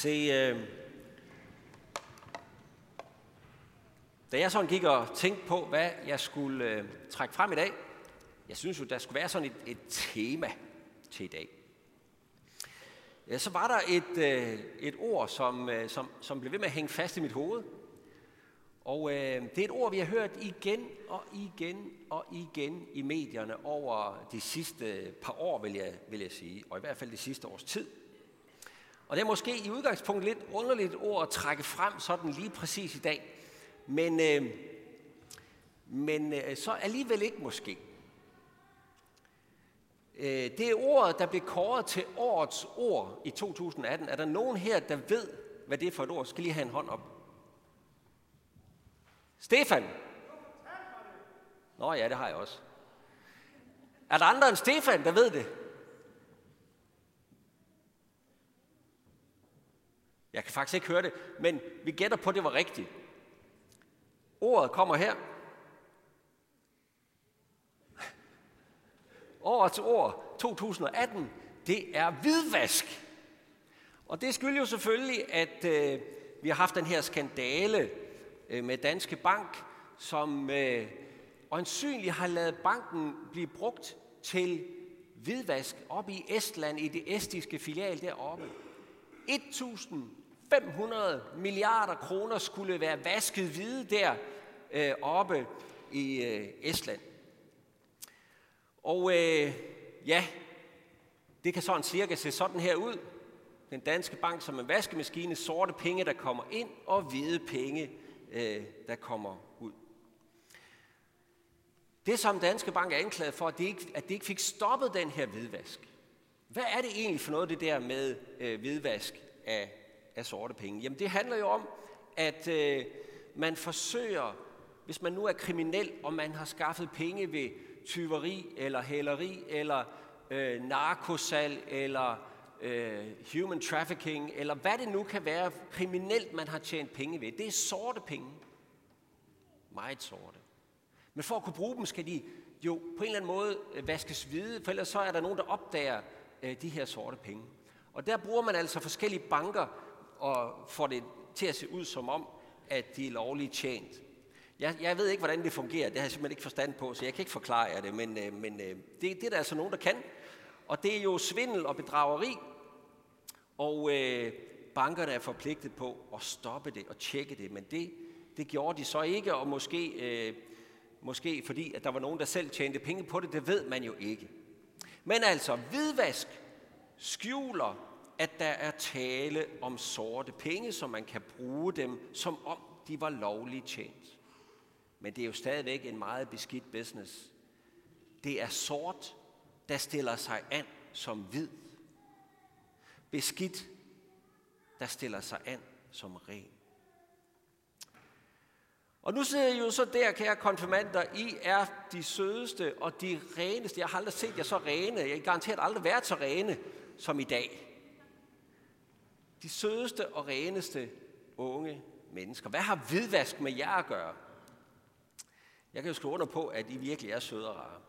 Se, øh, da jeg sådan gik og tænkte på, hvad jeg skulle øh, trække frem i dag, jeg synes jo, der skulle være sådan et, et tema til i dag. Ja, så var der et, øh, et ord, som, øh, som, som blev ved med at hænge fast i mit hoved. Og øh, det er et ord, vi har hørt igen og igen og igen i medierne over de sidste par år, vil jeg, vil jeg sige, og i hvert fald det sidste års tid. Og det er måske i udgangspunktet lidt underligt ord at trække frem sådan lige præcis i dag. Men, øh, men øh, så alligevel ikke måske. Øh, det er ordet, der blev kåret til årets ord i 2018. Er der nogen her, der ved, hvad det er for et ord? Skal lige have en hånd op. Stefan? Nå ja, det har jeg også. Er der andre end Stefan, der ved det? Jeg kan faktisk ikke høre det, men vi gætter på, at det var rigtigt. Ordet kommer her. Årets ord 2018, det er hvidvask. Og det skyldes jo selvfølgelig, at øh, vi har haft den her skandale øh, med Danske Bank, som øh, øjensynligt har lavet banken blive brugt til hvidvask op i Estland, i det estiske filial deroppe. 500 milliarder kroner skulle være vasket hvide der øh, oppe i øh, Estland. Og øh, ja, det kan sådan cirka se sådan her ud. Den danske bank som en vaskemaskine, sorte penge, der kommer ind, og hvide penge, øh, der kommer ud. Det, som Danske Bank er anklaget for, at det ikke, at det ikke fik stoppet den her hvidvask. Hvad er det egentlig for noget, det der med øh, hvidvask af af sorte penge? Jamen det handler jo om, at øh, man forsøger, hvis man nu er kriminel, og man har skaffet penge ved tyveri eller hæleri eller øh, narkosal eller øh, human trafficking, eller hvad det nu kan være kriminelt, man har tjent penge ved. Det er sorte penge. Meget sorte. Men for at kunne bruge dem, skal de jo på en eller anden måde øh, vaskes hvide, for ellers så er der nogen, der opdager øh, de her sorte penge. Og der bruger man altså forskellige banker og får det til at se ud som om, at de er lovligt tjent. Jeg, jeg ved ikke, hvordan det fungerer. Det har jeg simpelthen ikke forstand på, så jeg kan ikke forklare jer det. Men, øh, men øh, det, det er der altså nogen, der kan. Og det er jo svindel og bedrageri. Og øh, bankerne er forpligtet på at stoppe det og tjekke det. Men det, det gjorde de så ikke, og måske, øh, måske fordi, at der var nogen, der selv tjente penge på det, det ved man jo ikke. Men altså, hvidvask skjuler at der er tale om sorte penge, så man kan bruge dem, som om de var lovligt tjent. Men det er jo stadigvæk en meget beskidt business. Det er sort, der stiller sig an som hvid. Beskidt, der stiller sig an som ren. Og nu sidder I jo så der, kære konfirmander, I er de sødeste og de reneste. Jeg har aldrig set jer så rene. Jeg har garanteret aldrig været så rene som i dag de sødeste og reneste unge mennesker. Hvad har hvidvask med jer at gøre? Jeg kan jo skrive under på, at I virkelig er søde og rare.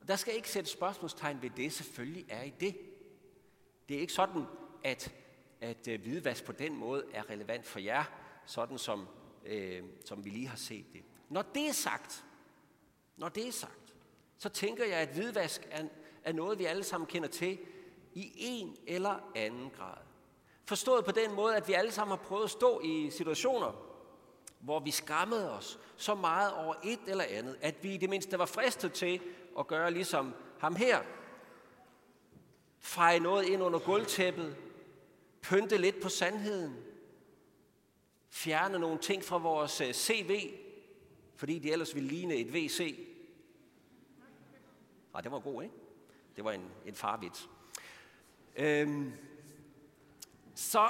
Og der skal ikke sætte spørgsmålstegn ved det. Selvfølgelig er I det. Det er ikke sådan, at, at øh, hvidvask på den måde er relevant for jer, sådan som, øh, som vi lige har set det. Når det er sagt, når det er sagt, så tænker jeg, at hvidvask er, er noget, vi alle sammen kender til i en eller anden grad. Forstået på den måde, at vi alle sammen har prøvet at stå i situationer, hvor vi skammede os så meget over et eller andet, at vi i det mindste var fristet til at gøre ligesom ham her. Feje noget ind under gulvtæppet, pynte lidt på sandheden, fjerne nogle ting fra vores øh, CV, fordi de ellers ville ligne et WC. Ah, det var god, ikke? Det var en, en farvits. Øhm, så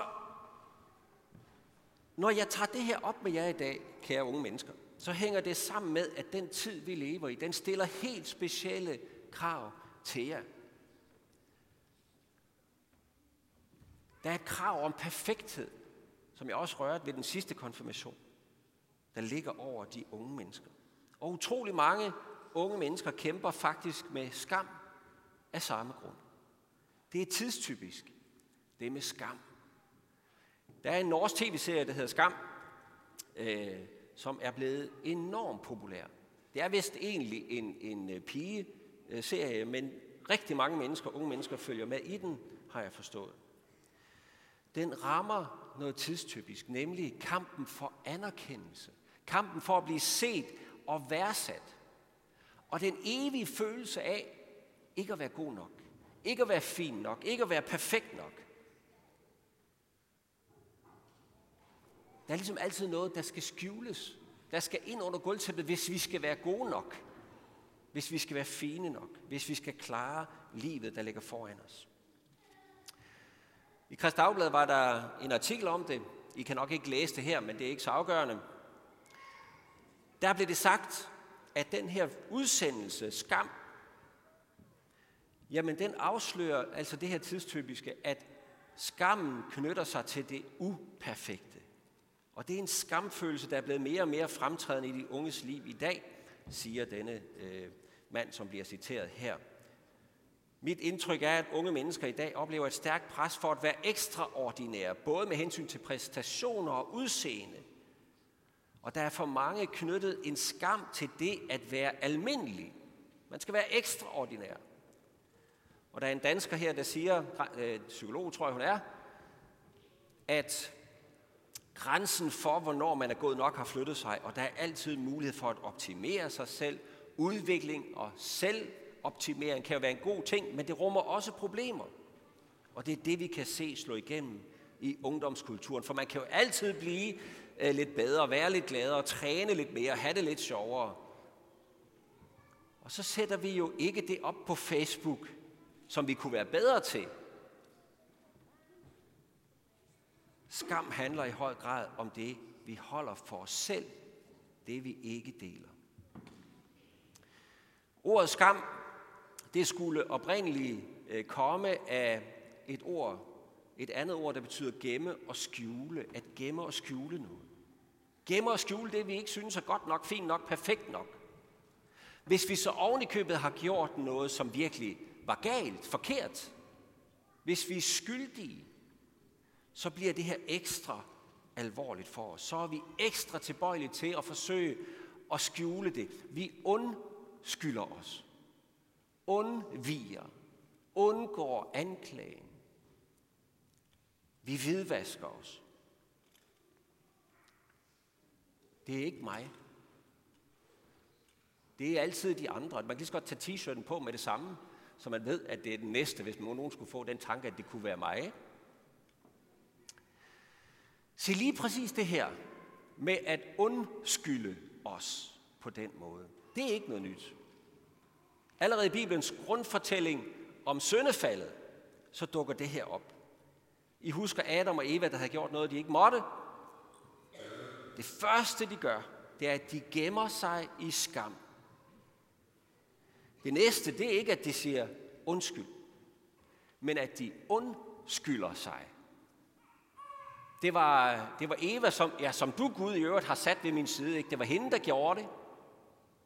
når jeg tager det her op med jer i dag, kære unge mennesker, så hænger det sammen med, at den tid, vi lever i, den stiller helt specielle krav til jer. Der er et krav om perfekthed, som jeg også rørte ved den sidste konfirmation, der ligger over de unge mennesker. Og utrolig mange unge mennesker kæmper faktisk med skam af samme grund. Det er tidstypisk. Det er med skam. Der er en norsk tv-serie, der hedder Skam, øh, som er blevet enormt populær. Det er vist egentlig en, en øh, pige-serie, men rigtig mange mennesker, unge mennesker, følger med i den, har jeg forstået. Den rammer noget tidstypisk, nemlig kampen for anerkendelse. Kampen for at blive set og værdsat. Og den evige følelse af ikke at være god nok. Ikke at være fin nok. Ikke at være perfekt nok. Der er ligesom altid noget, der skal skjules. Der skal ind under gulvtæppet, hvis vi skal være gode nok. Hvis vi skal være fine nok. Hvis vi skal klare livet, der ligger foran os. I Krist Dagblad var der en artikel om det. I kan nok ikke læse det her, men det er ikke så afgørende. Der blev det sagt, at den her udsendelse, skam, jamen den afslører altså det her tidstypiske, at skammen knytter sig til det uperfekte. Og det er en skamfølelse, der er blevet mere og mere fremtrædende i de unges liv i dag, siger denne øh, mand, som bliver citeret her. Mit indtryk er, at unge mennesker i dag oplever et stærkt pres for at være ekstraordinære, både med hensyn til præstationer og udseende. Og der er for mange knyttet en skam til det at være almindelig. Man skal være ekstraordinær. Og der er en dansker her, der siger, øh, psykolog tror jeg hun er, at grænsen for, hvornår man er gået nok, har flyttet sig, og der er altid mulighed for at optimere sig selv. Udvikling og selvoptimering kan jo være en god ting, men det rummer også problemer. Og det er det, vi kan se slå igennem i ungdomskulturen, for man kan jo altid blive øh, lidt bedre, være lidt gladere, træne lidt mere, have det lidt sjovere. Og så sætter vi jo ikke det op på Facebook, som vi kunne være bedre til. Skam handler i høj grad om det, vi holder for os selv, det vi ikke deler. Ordet skam, det skulle oprindeligt øh, komme af et ord, et andet ord, der betyder gemme og skjule. At gemme og skjule noget. Gemme og skjule det, vi ikke synes er godt nok, fint nok, perfekt nok. Hvis vi så oven i købet har gjort noget, som virkelig var galt, forkert, hvis vi er skyldige, så bliver det her ekstra alvorligt for os. Så er vi ekstra tilbøjelige til at forsøge at skjule det. Vi undskylder os. Undviger. Undgår anklagen. Vi hvidvasker os. Det er ikke mig. Det er altid de andre. Man kan lige så godt tage t-shirten på med det samme, så man ved, at det er den næste, hvis nogen skulle få den tanke, at det kunne være mig. Ikke? Se lige præcis det her med at undskylde os på den måde. Det er ikke noget nyt. Allerede i Bibelens grundfortælling om søndefaldet, så dukker det her op. I husker Adam og Eva, der havde gjort noget, de ikke måtte. Det første, de gør, det er, at de gemmer sig i skam. Det næste, det er ikke, at de siger undskyld, men at de undskylder sig. Det var, det var Eva, som, ja, som du Gud i øvrigt har sat ved min side. Ikke? Det var hende, der gjorde det.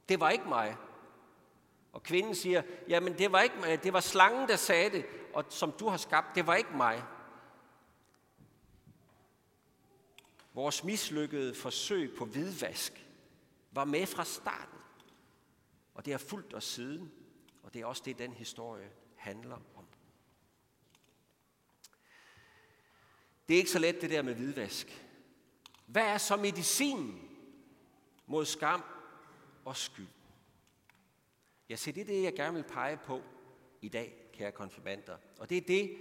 Det var ikke mig. Og kvinden siger, jamen det var ikke mig, det var slangen, der sagde det, og som du har skabt, det var ikke mig. Vores mislykkede forsøg på hvidvask var med fra starten. Og det har fulgt os siden, og det er også det, den historie handler om. Det er ikke så let det der med hvidvask. Hvad er så medicinen mod skam og skyld? Ja, se, det er det, jeg gerne vil pege på i dag, kære konfirmander. Og det er det,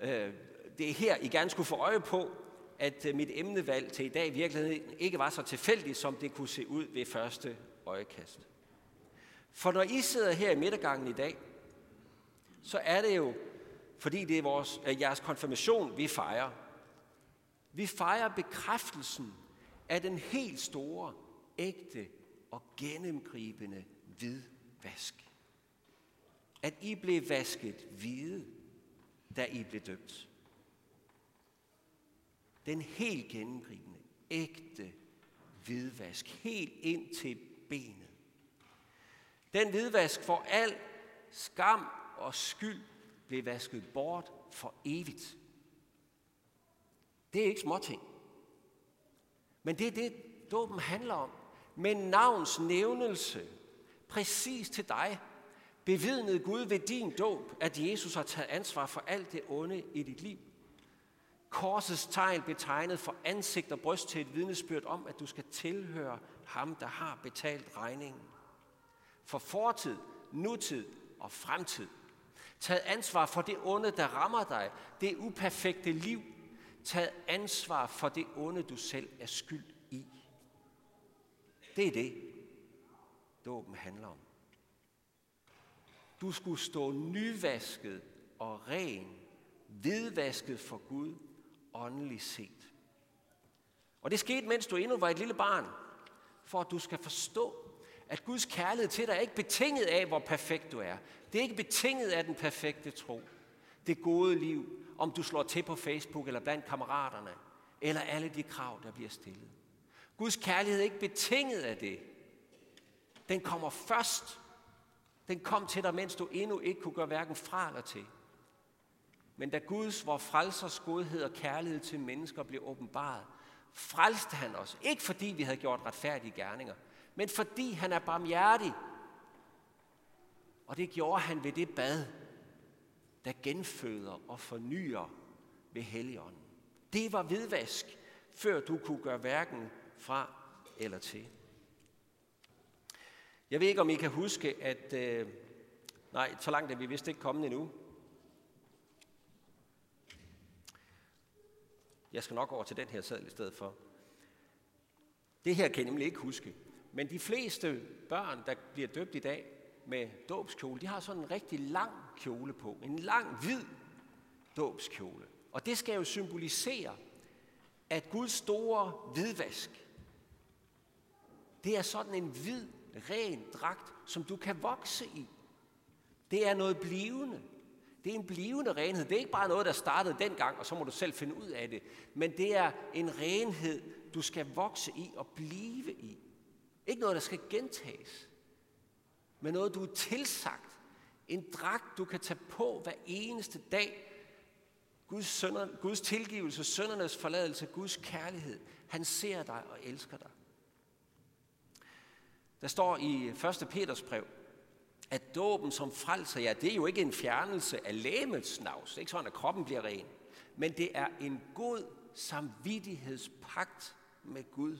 øh, det er her, I gerne skulle få øje på, at øh, mit emnevalg til i dag i virkeligheden ikke var så tilfældigt, som det kunne se ud ved første øjekast. For når I sidder her i midtergangen i dag, så er det jo fordi det er vores, øh, jeres konfirmation, vi fejrer. Vi fejrer bekræftelsen af den helt store, ægte og gennemgribende hvidvask. At I blev vasket hvide, da I blev døbt. Den helt gennemgribende, ægte hvidvask, helt ind til benet. Den hvidvask for al skam og skyld blev vasket bort for evigt. Det er ikke småting. Men det er det, dåben handler om. Med navns nævnelse, præcis til dig, bevidnede Gud ved din dåb, at Jesus har taget ansvar for alt det onde i dit liv. Korsets tegn betegnet for ansigt og bryst til et vidnesbyrd om, at du skal tilhøre ham, der har betalt regningen. For fortid, nutid og fremtid. Tag ansvar for det onde, der rammer dig, det uperfekte liv. Tag ansvar for det onde, du selv er skyld i. Det er det, dåben handler om. Du skulle stå nyvasket og ren, vedvasket for Gud, åndeligt set. Og det skete, mens du endnu var et lille barn, for at du skal forstå, at Guds kærlighed til dig er ikke betinget af, hvor perfekt du er. Det er ikke betinget af den perfekte tro. Det gode liv, om du slår til på Facebook eller blandt kammeraterne, eller alle de krav, der bliver stillet. Guds kærlighed er ikke betinget af det. Den kommer først. Den kom til dig, mens du endnu ikke kunne gøre hverken fra eller til. Men da Guds, vor frelsers godhed og kærlighed til mennesker blev åbenbaret, frelste han os. Ikke fordi vi havde gjort retfærdige gerninger, men fordi han er barmhjertig. Og det gjorde han ved det bad, der genføder og fornyer ved Helligånden. Det var hvidvask, før du kunne gøre hverken fra eller til. Jeg ved ikke, om I kan huske, at... Øh, nej, så langt er vi vist ikke kommet endnu. Jeg skal nok over til den her sædel i stedet for. Det her kan jeg nemlig ikke huske. Men de fleste børn, der bliver døbt i dag med dåbskjole, de har sådan en rigtig lang kjole på. En lang, hvid dåbskjole. Og det skal jo symbolisere, at Guds store hvidvask, det er sådan en hvid, ren dragt, som du kan vokse i. Det er noget blivende. Det er en blivende renhed. Det er ikke bare noget, der startede dengang, og så må du selv finde ud af det. Men det er en renhed, du skal vokse i og blive i. Ikke noget, der skal gentages, men noget, du er tilsagt. En dragt, du kan tage på hver eneste dag. Guds, sønder, Guds tilgivelse, søndernes forladelse, Guds kærlighed. Han ser dig og elsker dig. Der står i 1. Peters brev, at dåben som frelser, ja, det er jo ikke en fjernelse af lægemets navs. Det er ikke sådan, at kroppen bliver ren. Men det er en god samvittighedspagt med Gud,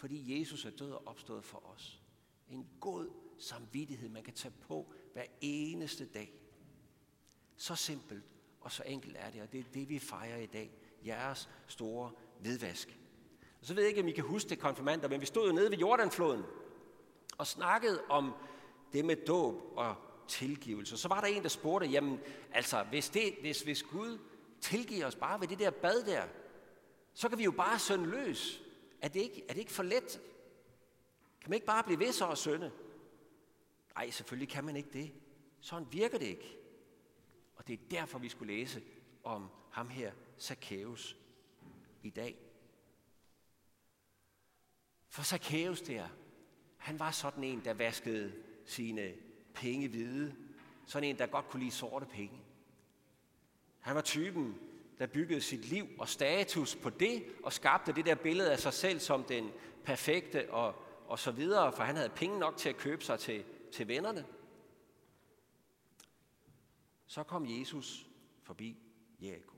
fordi Jesus er død og opstået for os. En god samvittighed, man kan tage på hver eneste dag. Så simpelt og så enkelt er det, og det er det, vi fejrer i dag. Jeres store hvidvask. Og så ved jeg ikke, om I kan huske det, konfirmander, men vi stod jo nede ved Jordanfloden og snakkede om det med dåb og tilgivelse. Så var der en, der spurgte, jamen altså, hvis, det, hvis, hvis Gud tilgiver os bare ved det der bad der, så kan vi jo bare sønde løs. Er det ikke, er det ikke for let? Kan man ikke bare blive ved så og sønde? Nej, selvfølgelig kan man ikke det. Sådan virker det ikke. Og det er derfor, vi skulle læse om ham her, Zacchaeus, i dag. For Zacchaeus der, han var sådan en, der vaskede sine penge hvide. Sådan en, der godt kunne lide sorte penge. Han var typen, der byggede sit liv og status på det, og skabte det der billede af sig selv som den perfekte og, og så videre, for han havde penge nok til at købe sig til, til vennerne. Så kom Jesus forbi Jericho.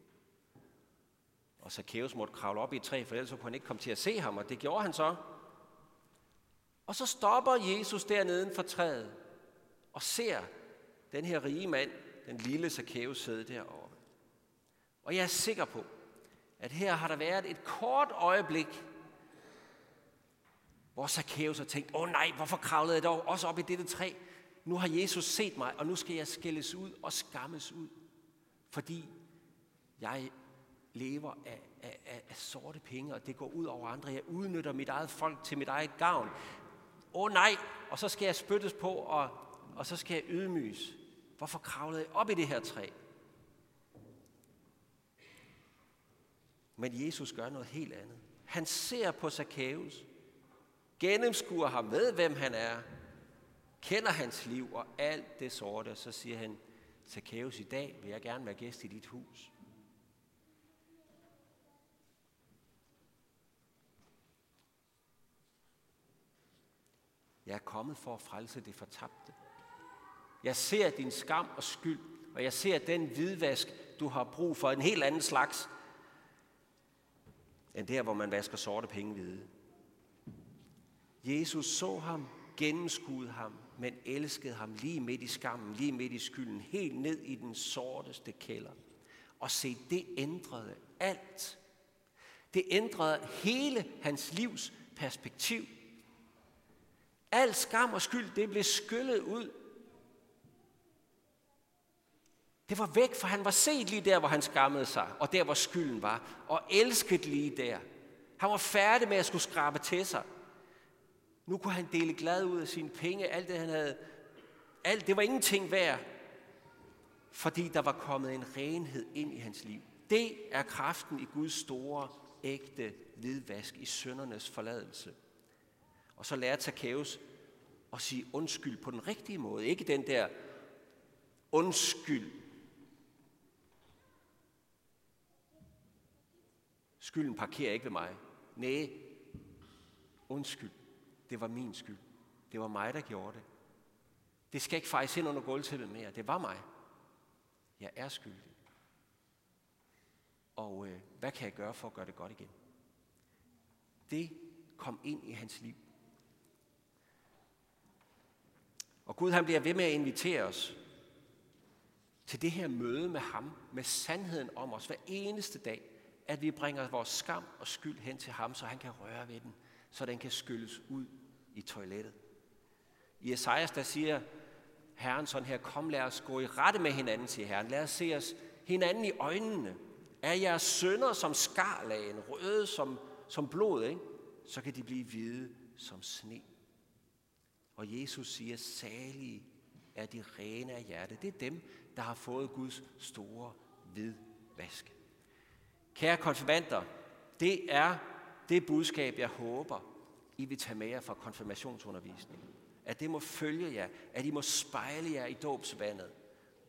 Og Zacchaeus måtte kravle op i et træ, for ellers kunne han ikke komme til at se ham, og det gjorde han så. Og så stopper Jesus dernede for træet og ser den her rige mand, den lille Zacchaeus, sidde derovre. Og jeg er sikker på, at her har der været et kort øjeblik, hvor Zacchaeus har tænkt, åh oh, nej, hvorfor kravlede jeg dog også op i dette træ? Nu har Jesus set mig, og nu skal jeg skældes ud og skammes ud, fordi jeg lever af, af, af, af sorte penge, og det går ud over andre. Jeg udnytter mit eget folk til mit eget gavn åh oh, nej, og så skal jeg spyttes på, og, og så skal jeg ydmyges. Hvorfor kravlede jeg op i det her træ? Men Jesus gør noget helt andet. Han ser på Zacchaeus, gennemskuer ham, ved hvem han er, kender hans liv og alt det sorte, og så siger han, Zacchaeus, i dag vil jeg gerne være gæst i dit hus. Jeg er kommet for at frelse det fortabte. Jeg ser din skam og skyld, og jeg ser den hvidvask, du har brug for, en helt anden slags, end der, hvor man vasker sorte penge hvide. Jesus så ham, gennemskuede ham, men elskede ham lige midt i skammen, lige midt i skylden, helt ned i den sorteste kælder. Og se, det ændrede alt. Det ændrede hele hans livs perspektiv. Al skam og skyld, det blev skyllet ud. Det var væk, for han var set lige der, hvor han skammede sig, og der, hvor skylden var, og elsket lige der. Han var færdig med at skulle skrabe til sig. Nu kunne han dele glad ud af sine penge, alt det han havde. Alt, det var ingenting værd, fordi der var kommet en renhed ind i hans liv. Det er kraften i Guds store, ægte hvidvask i søndernes forladelse. Og så lærte Zacchaeus at sige undskyld på den rigtige måde. Ikke den der undskyld. Skylden parkerer ikke ved mig. Nej, undskyld. Det var min skyld. Det var mig, der gjorde det. Det skal ikke fejse ind under gulvtæppet mere. Det var mig. Jeg er skyldig. Og øh, hvad kan jeg gøre for at gøre det godt igen? Det kom ind i hans liv. Og Gud han bliver ved med at invitere os til det her møde med ham, med sandheden om os hver eneste dag, at vi bringer vores skam og skyld hen til ham, så han kan røre ved den, så den kan skylles ud i toilettet. I Esajas, der siger Herren sådan her, kom lad os gå i rette med hinanden, siger Herren. Lad os se os hinanden i øjnene. Er jeres sønder som skarlagen, røde som, som blod, ikke? så kan de blive hvide som sne. Og Jesus siger, salige er de rene af hjerte. Det er dem, der har fået Guds store hvidvask. Kære konfirmander, det er det budskab, jeg håber, I vil tage med jer fra konfirmationsundervisningen. At det må følge jer, at I må spejle jer i dåbsvandet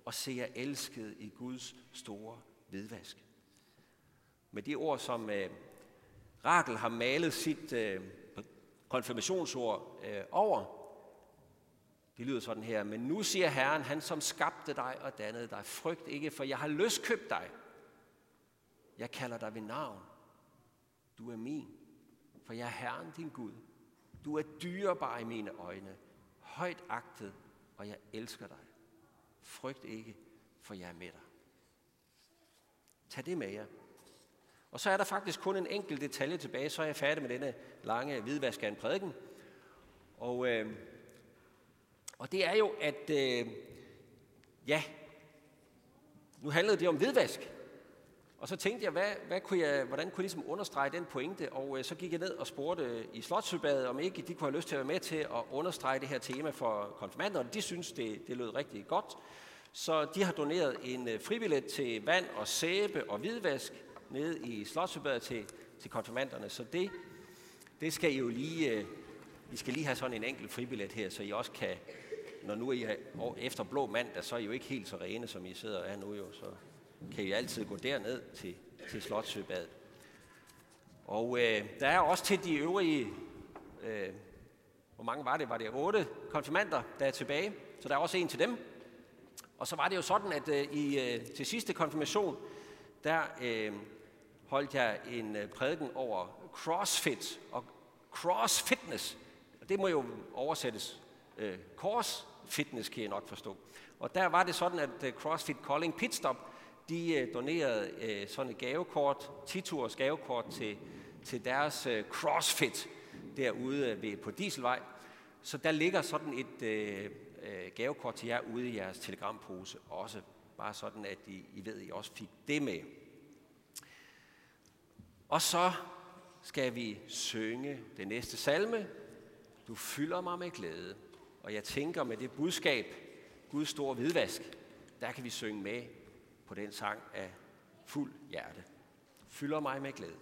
og se jer elsket i Guds store hvidvask. Med de ord, som øh, Rakel har malet sit øh, konfirmationsord øh, over, det lyder sådan her, men nu siger Herren, han som skabte dig og dannede dig, frygt ikke, for jeg har løskøbt dig. Jeg kalder dig ved navn. Du er min, for jeg er Herren din Gud. Du er dyrebar i mine øjne, højt agtet, og jeg elsker dig. Frygt ikke, for jeg er med dig. Tag det med jer. Og så er der faktisk kun en enkelt detalje tilbage, så er jeg færdig med denne lange hvidvask af en prædiken. Og, øh, og det er jo, at øh, ja, nu handlede det om hvidvask. Og så tænkte jeg, hvad, hvad kunne jeg hvordan kunne jeg ligesom understrege den pointe? Og øh, så gik jeg ned og spurgte i Slottsøbadet, om ikke de kunne have lyst til at være med til at understrege det her tema for konfirmanderne. De synes, det, det lød rigtig godt. Så de har doneret en øh, fribillet til vand og sæbe og hvidvask nede i Slottsøbadet til, til konfirmanderne. Så det, det skal I jo lige... Øh, I skal lige have sådan en enkelt fribillet her, så I også kan, når nu er I efter blå mandag, så er I jo ikke helt så rene, som I sidder og er nu jo. Så kan I altid gå derned til, til Slottsøbadet. Og øh, der er også til de øvrige, øh, hvor mange var det? Var det otte konfirmander, der er tilbage? Så der er også en til dem. Og så var det jo sådan, at øh, i, øh, til sidste konfirmation, der øh, holdt jeg en øh, prædiken over CrossFit og crossfitness. Og det må jo oversættes øh, korsfitness, kan jeg nok forstå. Og der var det sådan, at øh, CrossFit Calling Pitstop, de øh, donerede øh, sådan et gavekort, 10 gavekort til, til deres øh, CrossFit derude ved, på Dieselvej. Så der ligger sådan et øh, gavekort til jer ude i jeres telegrampose også. Bare sådan, at I, I ved, at I også fik det med. Og så skal vi synge den næste salme. Du fylder mig med glæde. Og jeg tænker med det budskab, Guds store hvidvask, der kan vi synge med på den sang af fuld hjerte. Fylder mig med glæde.